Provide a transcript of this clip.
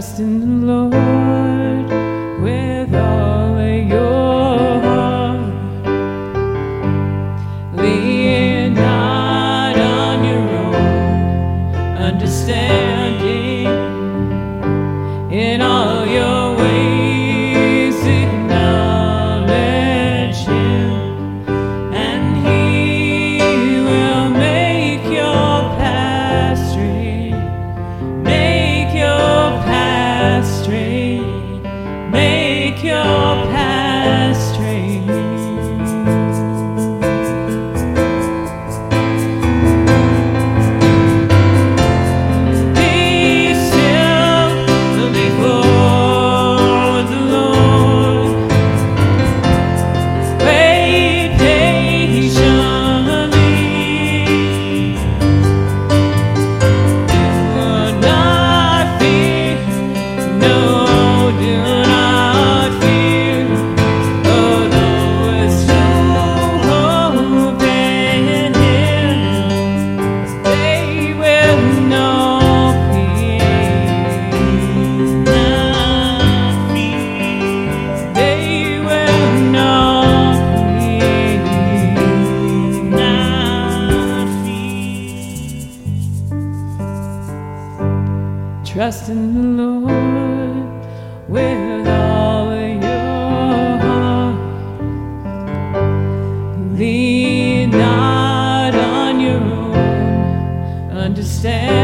trust in the Lord. Trust in the Lord with all your heart. Lean not on your own understanding.